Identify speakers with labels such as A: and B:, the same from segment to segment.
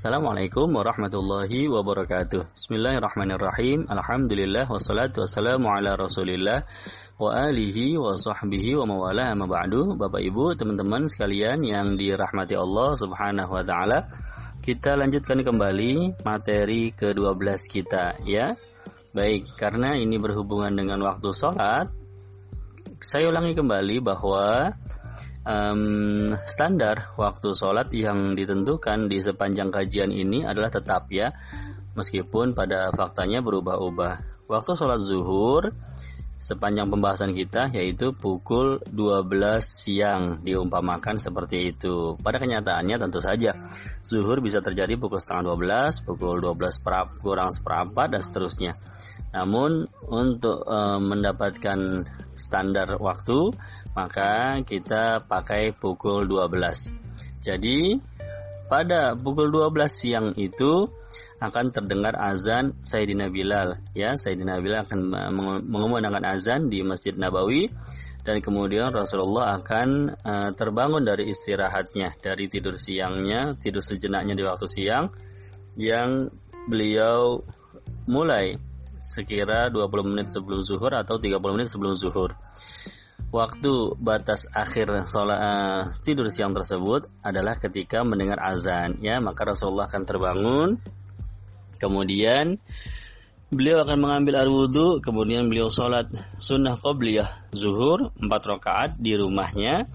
A: Assalamualaikum warahmatullahi wabarakatuh. Bismillahirrahmanirrahim. Alhamdulillah wassalatu wassalamu ala Rasulillah wa alihi wa sahbihi wa mawala amma ba'du. Bapak Ibu, teman-teman sekalian yang dirahmati Allah Subhanahu wa taala. Kita lanjutkan kembali materi ke-12 kita ya. Baik, karena ini berhubungan dengan waktu sholat, saya ulangi kembali bahwa um, standar waktu sholat yang ditentukan di sepanjang kajian ini adalah tetap ya, meskipun pada faktanya berubah-ubah. Waktu sholat zuhur sepanjang pembahasan kita yaitu pukul 12 siang diumpamakan seperti itu. Pada kenyataannya tentu saja zuhur bisa terjadi pukul setengah 12, pukul 12 perap, kurang seperempat dan seterusnya. Namun untuk e, mendapatkan standar waktu maka kita pakai pukul 12. Jadi pada pukul 12 siang itu akan terdengar azan Sayyidina Bilal. Ya Sayyidina Bilal akan mengumandangkan azan di Masjid Nabawi. Dan kemudian Rasulullah akan uh, terbangun dari istirahatnya dari tidur siangnya tidur sejenaknya di waktu siang yang beliau mulai sekira 20 menit sebelum zuhur atau 30 menit sebelum zuhur waktu batas akhir sholat uh, tidur siang tersebut adalah ketika mendengar azan ya. Maka Rasulullah akan terbangun. Kemudian beliau akan mengambil air wudhu kemudian beliau sholat sunnah qobliyah zuhur empat rakaat di rumahnya.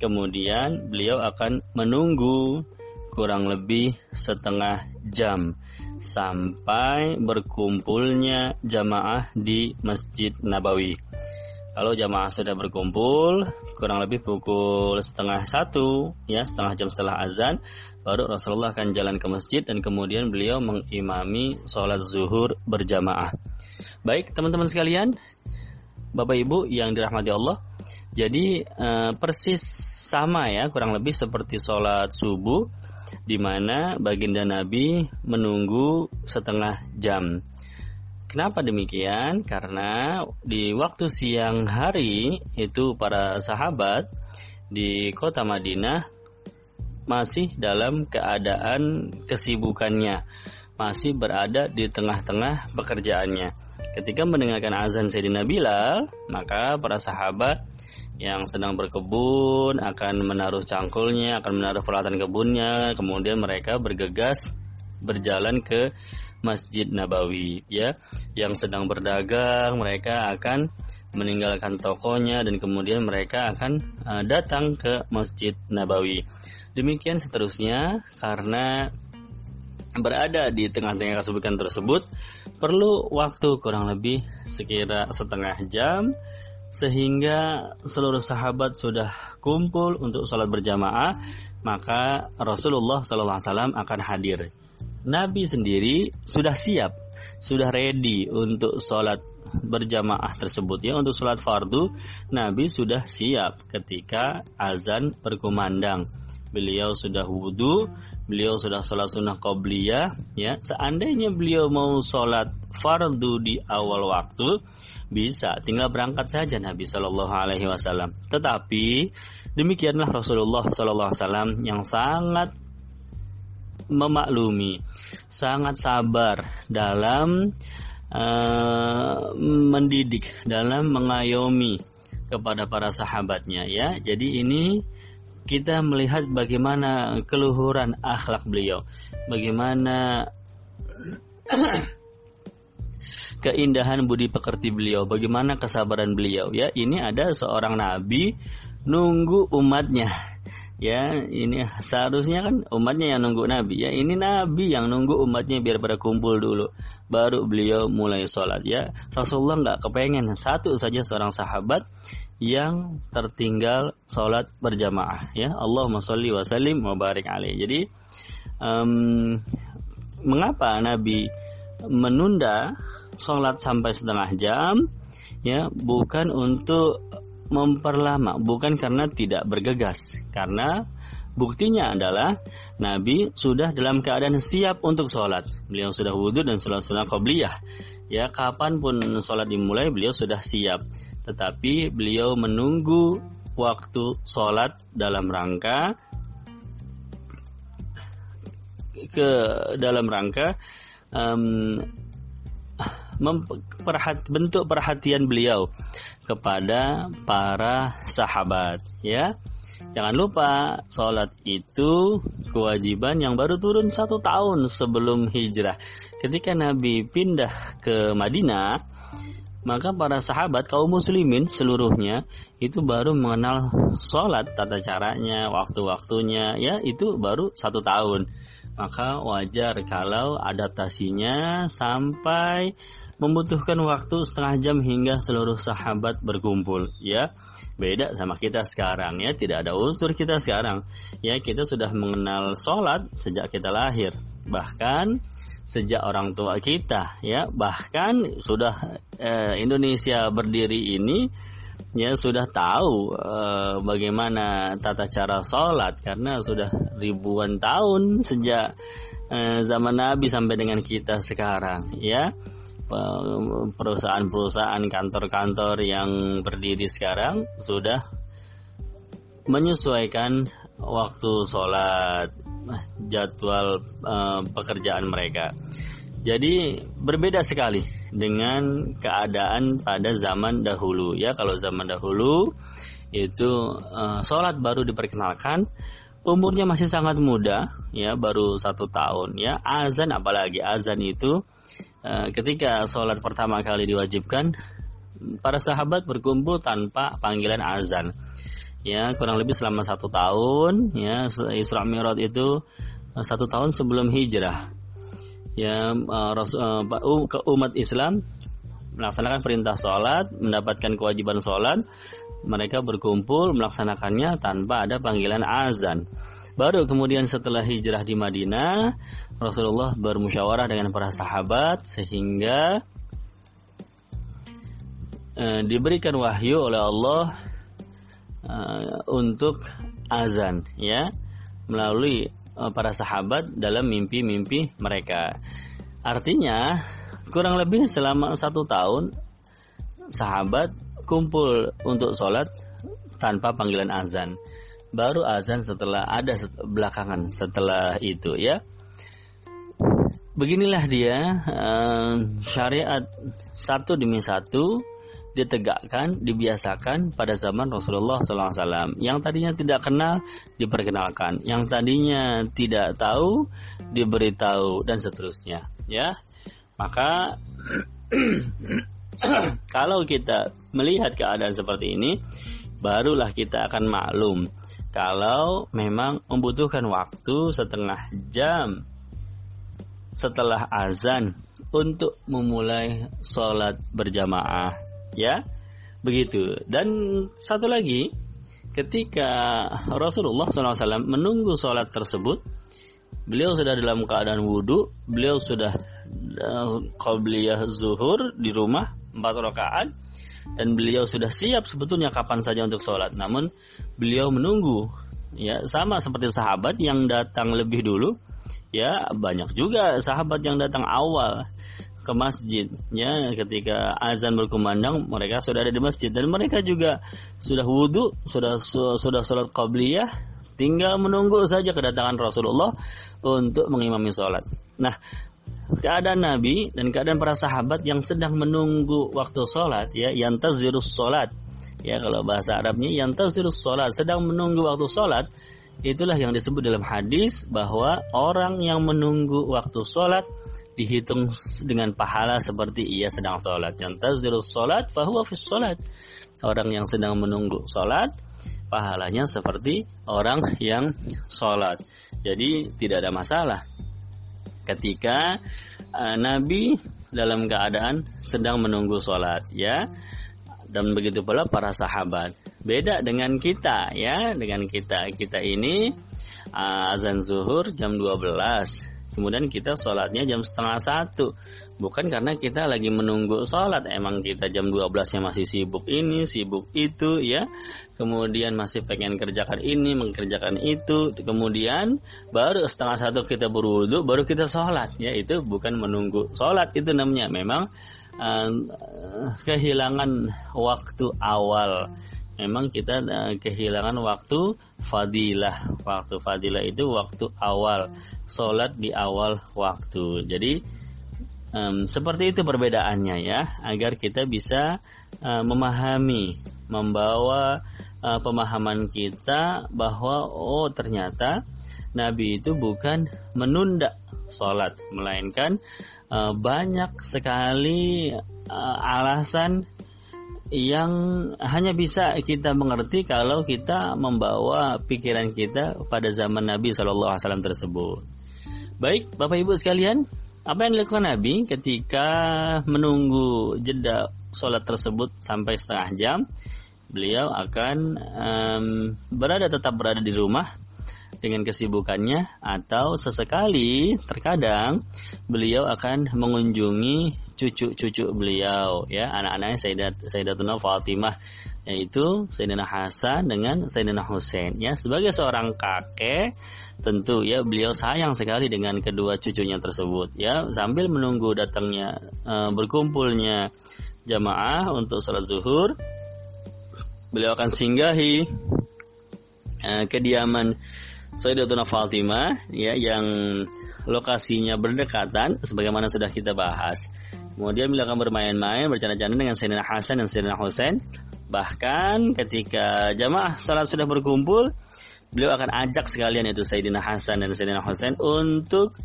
A: Kemudian beliau akan menunggu kurang lebih setengah jam sampai berkumpulnya jamaah di Masjid Nabawi. Kalau jamaah sudah berkumpul kurang lebih pukul setengah satu ya setengah jam setelah azan baru Rasulullah akan jalan ke masjid dan kemudian beliau mengimami sholat zuhur berjamaah. Baik teman-teman sekalian, Bapak Ibu yang dirahmati Allah, jadi eh, persis sama ya kurang lebih seperti sholat subuh di mana baginda Nabi menunggu setengah jam. Kenapa demikian? Karena di waktu siang hari itu para sahabat di kota Madinah masih dalam keadaan kesibukannya, masih berada di tengah-tengah pekerjaannya. Ketika mendengarkan azan Sayyidina Bilal, maka para sahabat yang sedang berkebun akan menaruh cangkulnya, akan menaruh peralatan kebunnya, kemudian mereka bergegas berjalan ke Masjid Nabawi ya yang sedang berdagang mereka akan meninggalkan tokonya dan kemudian mereka akan uh, datang ke Masjid Nabawi. Demikian seterusnya karena berada di tengah-tengah kesibukan tersebut perlu waktu kurang lebih sekira setengah jam sehingga seluruh sahabat sudah kumpul untuk sholat berjamaah maka Rasulullah SAW akan hadir Nabi sendiri sudah siap, sudah ready untuk sholat berjamaah tersebut. Ya untuk sholat fardu Nabi sudah siap ketika azan berkumandang. Beliau sudah wudhu beliau sudah sholat sunnah qobliyah ya. Seandainya beliau mau sholat fardu di awal waktu bisa tinggal berangkat saja Nabi Shallallahu Alaihi Wasallam. Tetapi demikianlah Rasulullah Shallallahu Alaihi Wasallam yang sangat memaklumi, sangat sabar dalam uh, mendidik, dalam mengayomi kepada para sahabatnya ya. Jadi ini kita melihat bagaimana keluhuran akhlak beliau, bagaimana keindahan budi pekerti beliau, bagaimana kesabaran beliau ya. Ini ada seorang nabi nunggu umatnya ya ini seharusnya kan umatnya yang nunggu Nabi. Ya ini Nabi yang nunggu umatnya biar pada kumpul dulu. Baru beliau mulai sholat. Ya Rasulullah nggak kepengen. Satu saja seorang sahabat yang tertinggal sholat berjamaah. Ya Allahumma sholli wa sallim wa barik alaih. Jadi um, mengapa Nabi menunda sholat sampai setengah jam? Ya bukan untuk memperlama bukan karena tidak bergegas. Karena buktinya adalah Nabi sudah dalam keadaan siap untuk sholat. Beliau sudah wudhu dan sholat sunnah qobliyah. Ya kapan pun sholat dimulai beliau sudah siap. Tetapi beliau menunggu waktu sholat dalam rangka ke dalam rangka um, memperhat, bentuk perhatian beliau kepada para sahabat ya. Jangan lupa sholat itu kewajiban yang baru turun satu tahun sebelum hijrah. Ketika Nabi pindah ke Madinah maka para sahabat kaum muslimin seluruhnya itu baru mengenal sholat tata caranya waktu-waktunya ya itu baru satu tahun. Maka wajar kalau adaptasinya sampai membutuhkan waktu setengah jam hingga seluruh sahabat berkumpul ya. Beda sama kita sekarang ya. Tidak ada unsur kita sekarang. Ya kita sudah mengenal sholat sejak kita lahir. Bahkan sejak orang tua kita ya. Bahkan sudah eh, Indonesia berdiri ini ya sudah tahu eh, bagaimana tata cara sholat. Karena sudah ribuan tahun sejak eh, zaman Nabi sampai dengan kita sekarang ya perusahaan-perusahaan kantor-kantor yang berdiri sekarang sudah menyesuaikan waktu sholat jadwal uh, pekerjaan mereka. Jadi berbeda sekali dengan keadaan pada zaman dahulu ya. Kalau zaman dahulu itu uh, sholat baru diperkenalkan, umurnya masih sangat muda ya, baru satu tahun ya. Azan apalagi azan itu ketika sholat pertama kali diwajibkan, para sahabat berkumpul tanpa panggilan azan. Ya kurang lebih selama satu tahun ya Isra Mi'raj itu eh, satu tahun sebelum hijrah. Ya uh, umat Islam melaksanakan perintah sholat mendapatkan kewajiban sholat mereka berkumpul melaksanakannya tanpa ada panggilan azan baru kemudian setelah hijrah di Madinah Rasulullah bermusyawarah dengan para sahabat sehingga uh, diberikan wahyu oleh Allah uh, untuk azan ya melalui uh, para sahabat dalam mimpi-mimpi mereka. Artinya kurang lebih selama satu tahun sahabat kumpul untuk sholat tanpa panggilan azan. Baru azan setelah ada belakangan setelah itu ya. Beginilah dia uh, syariat satu demi satu ditegakkan, dibiasakan pada zaman Rasulullah SAW. Yang tadinya tidak kenal diperkenalkan, yang tadinya tidak tahu diberitahu dan seterusnya. Ya, maka kalau kita melihat keadaan seperti ini, barulah kita akan maklum kalau memang membutuhkan waktu setengah jam setelah azan untuk memulai sholat berjamaah ya begitu. Dan satu lagi ketika Rasulullah SAW menunggu sholat tersebut beliau sudah dalam keadaan wudhu beliau sudah uh, qabliyah zuhur di rumah empat rakaat dan beliau sudah siap sebetulnya kapan saja untuk sholat. Namun beliau menunggu ya sama seperti sahabat yang datang lebih dulu ya banyak juga sahabat yang datang awal ke masjid ya ketika azan berkumandang mereka sudah ada di masjid. Dan mereka juga sudah wudhu sudah sudah sholat qabliyah tinggal menunggu saja kedatangan Rasulullah untuk mengimami sholat nah keadaan Nabi dan keadaan para sahabat yang sedang menunggu waktu sholat ya yang tazirus sholat ya kalau bahasa Arabnya yang tazirus sholat sedang menunggu waktu sholat itulah yang disebut dalam hadis bahwa orang yang menunggu waktu sholat dihitung dengan pahala seperti ia sedang sholat. Yang tazirus sholat, fahuwa fis sholat. Orang yang sedang menunggu sholat, pahalanya seperti orang yang sholat. Jadi tidak ada masalah. Ketika uh, Nabi dalam keadaan sedang menunggu sholat, ya. Dan begitu pula para sahabat. Beda dengan kita, ya. Dengan kita, kita ini uh, azan zuhur jam 12 kemudian kita sholatnya jam setengah satu. Bukan karena kita lagi menunggu sholat. Emang kita jam 12 nya masih sibuk ini sibuk itu ya. Kemudian masih pengen kerjakan ini mengerjakan itu. Kemudian baru setengah satu kita berwudu baru kita sholat ya. Itu bukan menunggu sholat itu namanya. Memang uh, kehilangan waktu awal memang kita uh, kehilangan waktu fadilah. Waktu fadilah itu waktu awal, sholat di awal waktu. Jadi um, seperti itu perbedaannya ya, agar kita bisa uh, memahami, membawa uh, pemahaman kita bahwa oh ternyata Nabi itu bukan menunda sholat, melainkan uh, banyak sekali uh, alasan yang hanya bisa kita mengerti kalau kita membawa pikiran kita pada zaman Nabi Shallallahu Alaihi Wasallam tersebut. Baik, Bapak Ibu sekalian, apa yang dilakukan Nabi ketika menunggu jeda sholat tersebut sampai setengah jam? Beliau akan um, berada tetap berada di rumah dengan kesibukannya atau sesekali terkadang beliau akan mengunjungi cucu-cucu beliau ya anak-anaknya Sayyidat Sayyidatuna Fatimah yaitu Sayyidina Hasan dengan Sayyidina Husain ya. Sebagai seorang kakek tentu ya beliau sayang sekali dengan kedua cucunya tersebut ya. Sambil menunggu datangnya e, berkumpulnya jamaah untuk sholat zuhur beliau akan singgahi e, kediaman Sayyidatuna Fatimah ya yang lokasinya berdekatan sebagaimana sudah kita bahas. Kemudian beliau akan bermain-main bercanda-canda dengan Sayyidina Hasan dan Sayyidina Husain. Bahkan ketika jamaah salat sudah berkumpul, beliau akan ajak sekalian itu Sayyidina Hasan dan Sayyidina Husain untuk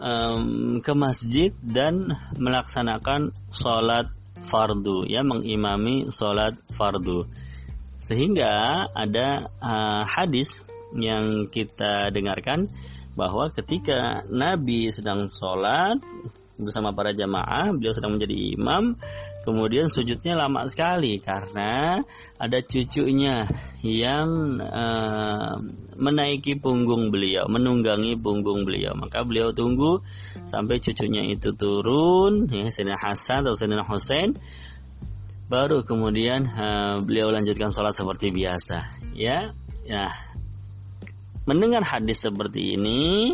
A: um, ke masjid dan melaksanakan sholat fardu ya mengimami sholat fardu sehingga ada uh, hadis yang kita dengarkan bahwa ketika Nabi sedang sholat bersama para jamaah, beliau sedang menjadi imam, kemudian sujudnya lama sekali karena ada cucunya yang uh, menaiki punggung beliau, menunggangi punggung beliau. Maka beliau tunggu sampai cucunya itu turun, ya, Sayyidina Hasan atau Sayyidina Hussein, baru kemudian uh, beliau lanjutkan sholat seperti biasa. Ya, ya mendengar hadis seperti ini,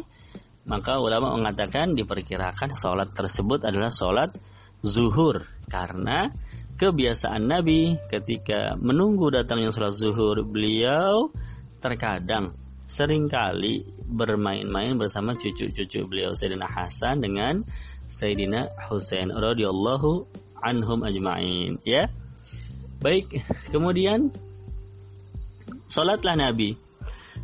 A: maka ulama mengatakan diperkirakan sholat tersebut adalah sholat zuhur. Karena kebiasaan Nabi ketika menunggu datangnya sholat zuhur beliau terkadang sering kali bermain-main bersama cucu-cucu beliau Sayyidina Hasan dengan Sayyidina Husain radhiyallahu anhum ajma'in ya. Baik kemudian sholatlah Nabi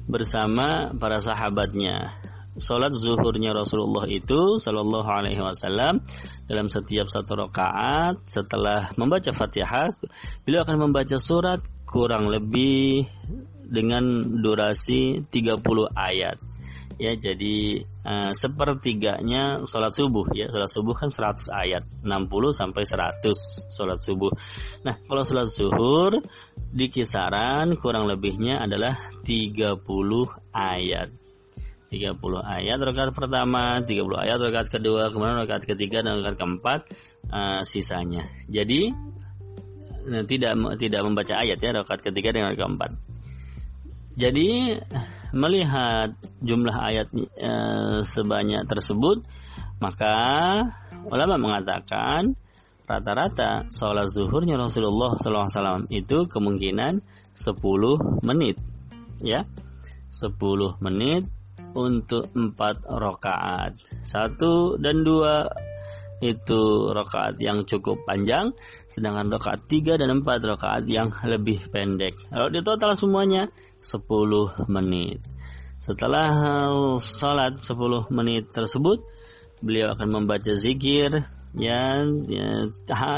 A: bersama para sahabatnya. Salat zuhurnya Rasulullah itu Shallallahu Alaihi Wasallam dalam setiap satu rakaat setelah membaca Fatihah, beliau akan membaca surat kurang lebih dengan durasi 30 ayat ya jadi uh, sepertiganya sholat subuh ya. Sholat subuh kan 100 ayat 60 sampai 100 sholat subuh. Nah kalau sholat zuhur di kisaran kurang lebihnya adalah 30 ayat. 30 ayat rakaat pertama 30 ayat rakaat kedua kemudian rakaat ketiga dan rakaat keempat uh, sisanya. Jadi uh, tidak tidak membaca ayat ya rakaat ketiga rakaat keempat. Jadi melihat jumlah ayat e, sebanyak tersebut, maka ulama mengatakan rata-rata sholat zuhurnya Rasulullah SAW itu kemungkinan 10 menit, ya, 10 menit untuk empat rakaat, satu dan dua itu rakaat yang cukup panjang, sedangkan rakaat tiga dan empat rakaat yang lebih pendek. Kalau di total semuanya 10 menit. Setelah salat 10 menit tersebut, beliau akan membaca zikir yang ya,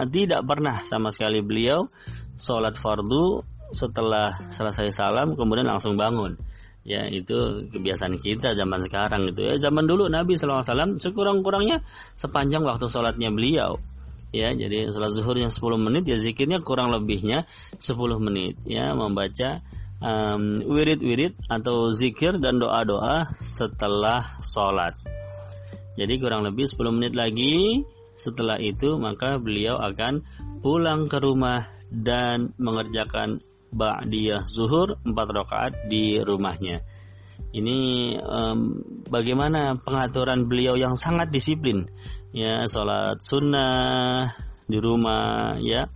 A: tidak pernah sama sekali beliau salat fardu setelah selesai salam kemudian langsung bangun. Ya itu kebiasaan kita zaman sekarang gitu ya. Zaman dulu Nabi SAW sekurang-kurangnya sepanjang waktu sholatnya beliau ya jadi salat zuhurnya 10 menit ya zikirnya kurang lebihnya 10 menit ya membaca wirid-wirid um, atau zikir dan doa-doa setelah sholat. Jadi kurang lebih 10 menit lagi setelah itu maka beliau akan pulang ke rumah dan mengerjakan ba'diyah zuhur 4 rakaat di rumahnya. Ini um, bagaimana pengaturan beliau yang sangat disiplin ya sholat sunnah di rumah ya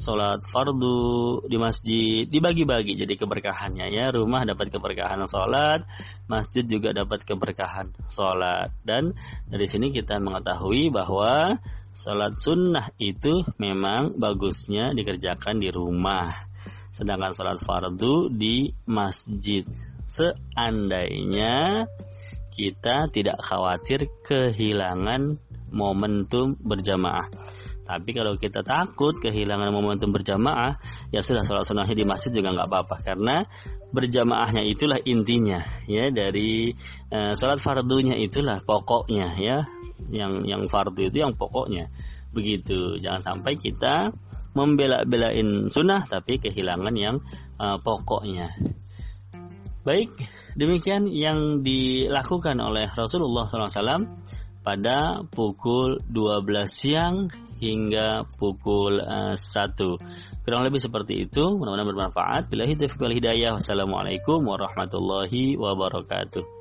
A: sholat fardu di masjid dibagi-bagi jadi keberkahannya ya. Rumah dapat keberkahan sholat masjid juga dapat keberkahan sholat dan dari sini kita mengetahui bahwa sholat sunnah itu memang bagusnya dikerjakan di rumah. Sedangkan sholat fardu di masjid. Seandainya kita tidak khawatir kehilangan momentum berjamaah. Tapi kalau kita takut kehilangan momentum berjamaah, ya sudah sholat sunnahnya di masjid juga nggak apa-apa. Karena berjamaahnya itulah intinya ya dari uh, sholat fardunya itulah pokoknya ya. Yang yang fardu itu yang pokoknya. Begitu. Jangan sampai kita membela-belain sunnah tapi kehilangan yang uh, pokoknya. Baik demikian yang dilakukan oleh Rasulullah SAW pada pukul 12 siang hingga pukul eh, uh, 1. Kurang lebih seperti itu. Mudah-mudahan bermanfaat. Bila hidup wal hidayah. Wassalamualaikum warahmatullahi wabarakatuh.